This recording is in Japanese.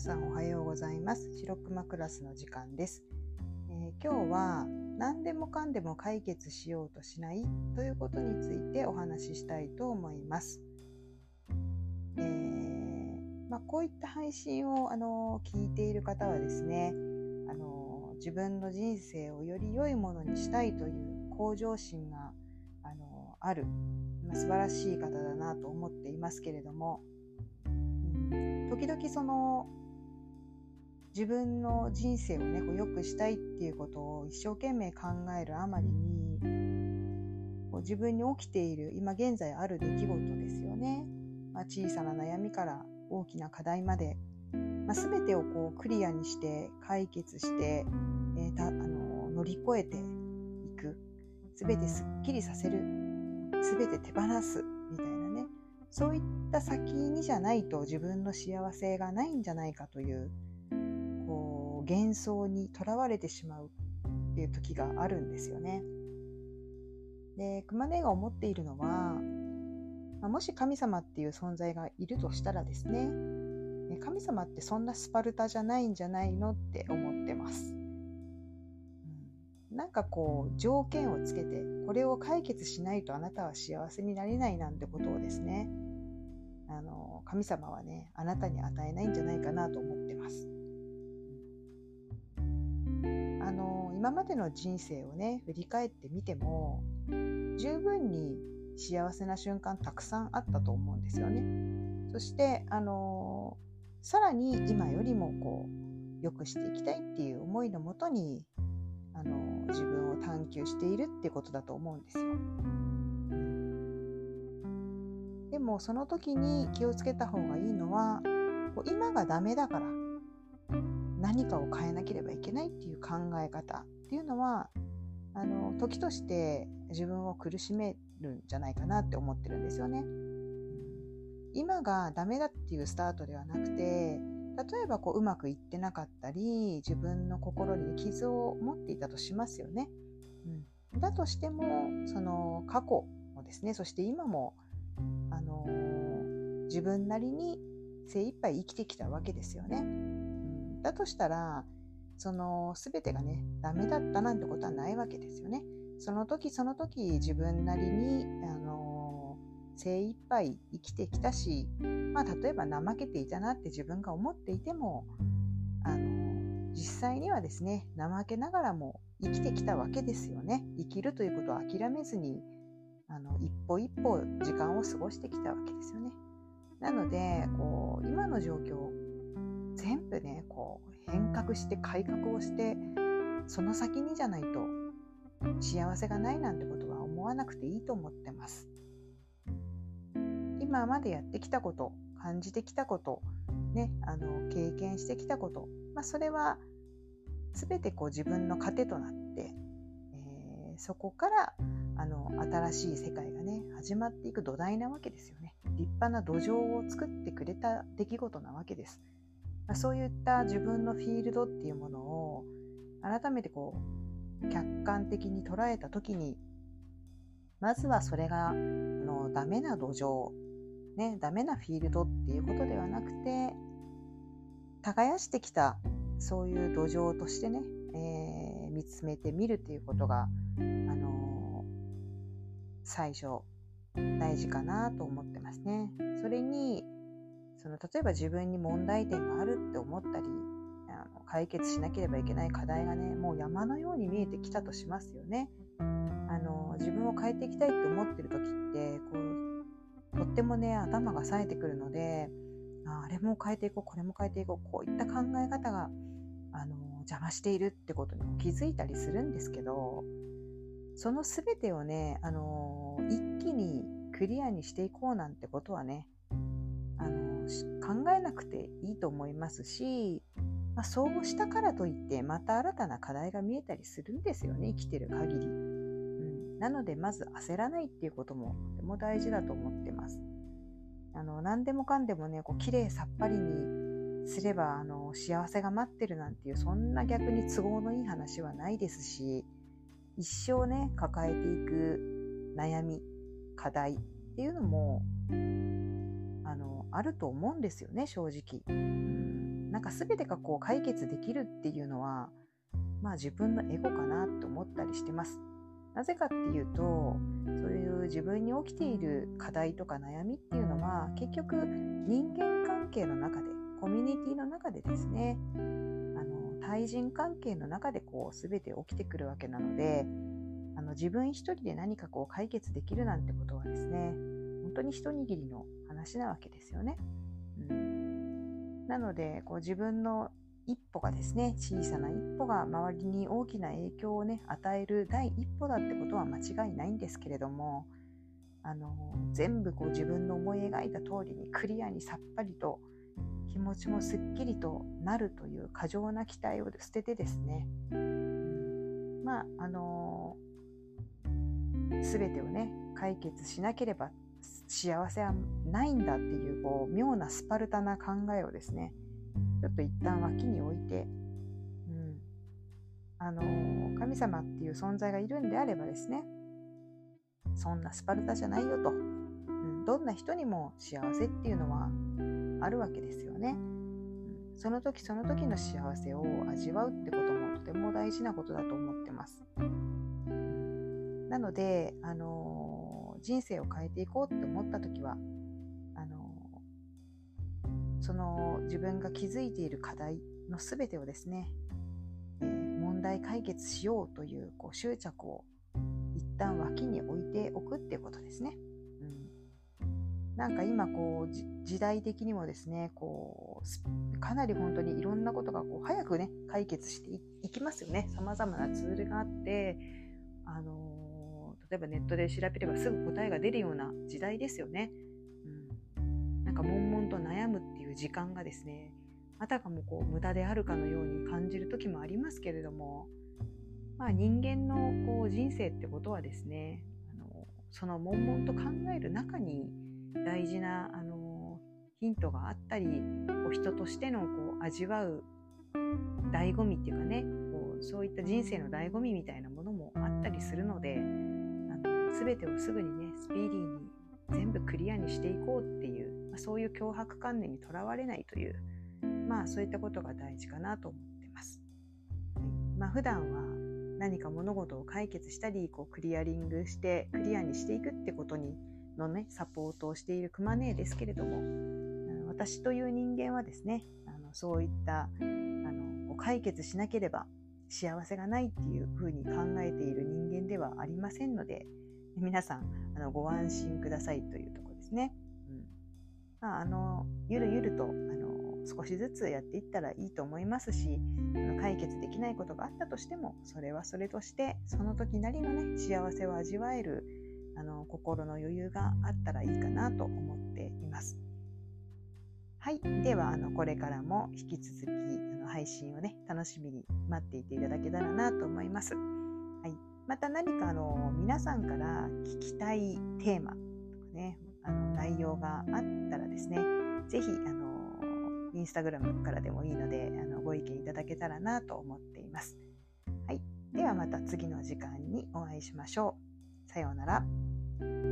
さんおはようございます。白熊クラスの時間です、えー、今日は何でもかんでも解決しようとしないということについてお話ししたいと思います、えー、まあ、こういった配信をあの聞いている方はですねあの自分の人生をより良いものにしたいという向上心があのある、まあ、素晴らしい方だなと思っていますけれども時々その自分の人生をねこう良くしたいっていうことを一生懸命考えるあまりにこう自分に起きている今現在ある出来事ですよね、まあ、小さな悩みから大きな課題まで、まあ、全てをこうクリアにして解決して、えー、たあの乗り越えていく。全てすっきりさせる。全て手放す。みたいなね。そういった先にじゃないと自分の幸せがないんじゃないかという幻想にとらわれてしまうっていう時があるんですよね。で熊根が思っているのは、まあ、もし神様っていう存在がいるとしたらですね神様ってそんなスパルタじゃないんじゃないのって思ってます。なんかこう条件をつけてこれを解決しないとあなたは幸せになれないなんてことをですねあの神様はねあなたに与えないんじゃないかなと思ってます。今までの人生をね振り返ってみても十分に幸せな瞬間たくさんあったと思うんですよね。そしてあのさらに今よりもこう良くしていきたいっていう思いのもとにあの自分を探求しているってことだと思うんですよ。でもその時に気をつけた方がいいのは今がダメだから何かを変えなければいけないっていう考え方っていうのはあの時として自分を苦しめるんじゃないかなって思ってるんですよね。今がダメだっていうスタートではなくて例えばこううまくいってなかったり自分の心に傷を持っていたとしますよね。うん、だとしてもその過去もですねそして今も、あのー、自分なりに精一杯生きてきたわけですよね。うん、だとしたらその全てがねダメだったなんてことはないわけですよね。その時その時自分なりに、あのー、精一杯生きてきたしまあ、例えば怠けていたなって自分が思っていてもあの実際にはですね怠けながらも生きてきたわけですよね生きるということを諦めずにあの一歩一歩時間を過ごしてきたわけですよねなのでこう今の状況全部ねこう変革して改革をしてその先にじゃないと幸せがないなんてことは思わなくていいと思ってます。今までやってきたこと感じてきたこと、ね、あの経験してきたこと、まあ、それは全てこう自分の糧となって、えー、そこからあの新しい世界がね始まっていく土台なわけですよね。立派な土壌を作ってくれた出来事なわけです、まあ、そういった自分のフィールドっていうものを改めてこう客観的に捉えた時にまずはそれがあのダメな土壌ね、ダメなフィールドっていうことではなくて耕してきたそういう土壌としてね、えー、見つめてみるということが、あのー、最初大事かなと思ってますね。それにその例えば自分に問題点があるって思ったりあの解決しなければいけない課題がねもう山のように見えてきたとしますよね。あの自分を変えていきたいって思ってる時ってこうとってもね頭が冴えてくるのであれも変えていこうこれも変えていこうこういった考え方があの邪魔しているってことにも気づいたりするんですけどその全てをねあの一気にクリアにしていこうなんてことはねあの考えなくていいと思いますし、まあ、そうしたからといってまた新たな課題が見えたりするんですよね生きてる限り。うんなのでまず焦らないっていうこともとても大事だと思ってます。あの何でもかんでもねこう綺麗さっぱりにすればあの幸せが待ってるなんていうそんな逆に都合のいい話はないですし一生ね抱えていく悩み課題っていうのもあると思うんですよね正直。うんなんか全てがこう解決できるっていうのは、まあ自分のエゴかなと思ったりしてます。なぜかっていうと、そういう自分に起きている課題とか悩みっていうのは、結局人間関係の中で、コミュニティの中でですね、あの対人関係の中でこう全て起きてくるわけなので、あの自分一人で何かこう解決できるなんてことはですね、本当に一握りの話なわけですよね。うん、なのでこう自分の一歩がですね小さな一歩が周りに大きな影響をね与える第一歩だってことは間違いないんですけれどもあの全部こう自分の思い描いた通りにクリアにさっぱりと気持ちもすっきりとなるという過剰な期待を捨ててですね、うん、まああの全てをね解決しなければ幸せはないんだっていうこう妙なスパルタな考えをですねちょっと一旦脇に置いて、うん、あの神様っていう存在がいるんであればですねそんなスパルタじゃないよと、うん、どんな人にも幸せっていうのはあるわけですよね、うん、その時その時の幸せを味わうってこともとても大事なことだと思ってます、なので、あの人生を変えていこうって思った時はあのその自分が気づいている課題の全てをですね、えー、問題解決しようというこう執着を一旦脇に置いておくっていうことですね。うん、なんか今こう時代的にもですねこうかなり本当にいろんなことがこう早くね解決していきますよね。さまざまなツールがあってあの、例えばネットで調べればすぐ答えが出るような時代ですよね。うん、なんか悶々と悩むっていう時間がですねあたかもこう無駄であるかのように感じる時もありますけれども、まあ、人間のこう人生ってことはですねあのその悶々と考える中に大事なあのヒントがあったりこう人としてのこう味わう醍醐味っていうかねこうそういった人生の醍醐味みたいなものもあったりするので全てをすぐにねスピーディーに全部クリアにしていこうっていうまあ、そういう脅迫観念にとらわれないという、まあ、そういったことが大事かなと思ってます。はいまあ、普段は何か物事を解決したりこうクリアリングしてクリアにしていくってことにのねサポートをしている熊姉ですけれども私という人間はですねあのそういったあの解決しなければ幸せがないっていうふうに考えている人間ではありませんので皆さんあのご安心くださいというところですね。うんまあ、あのゆるゆるとあの少しずつやっていったらいいと思いますしあの解決できないことがあったとしてもそれはそれとしてその時なりのね幸せを味わえるあの心の余裕があったらいいかなと思っています。はい。では、あのこれからも引き続きあの配信をね、楽しみに待っていていただけたらなと思います。また何かあの皆さんから聞きたいテーマとかね、あの内容があったらですね、是非、あの、インスタグラムからでもいいので、あのご意見いただけたらなと思っています。はい。ではまた次の時間にお会いしましょう。さようなら。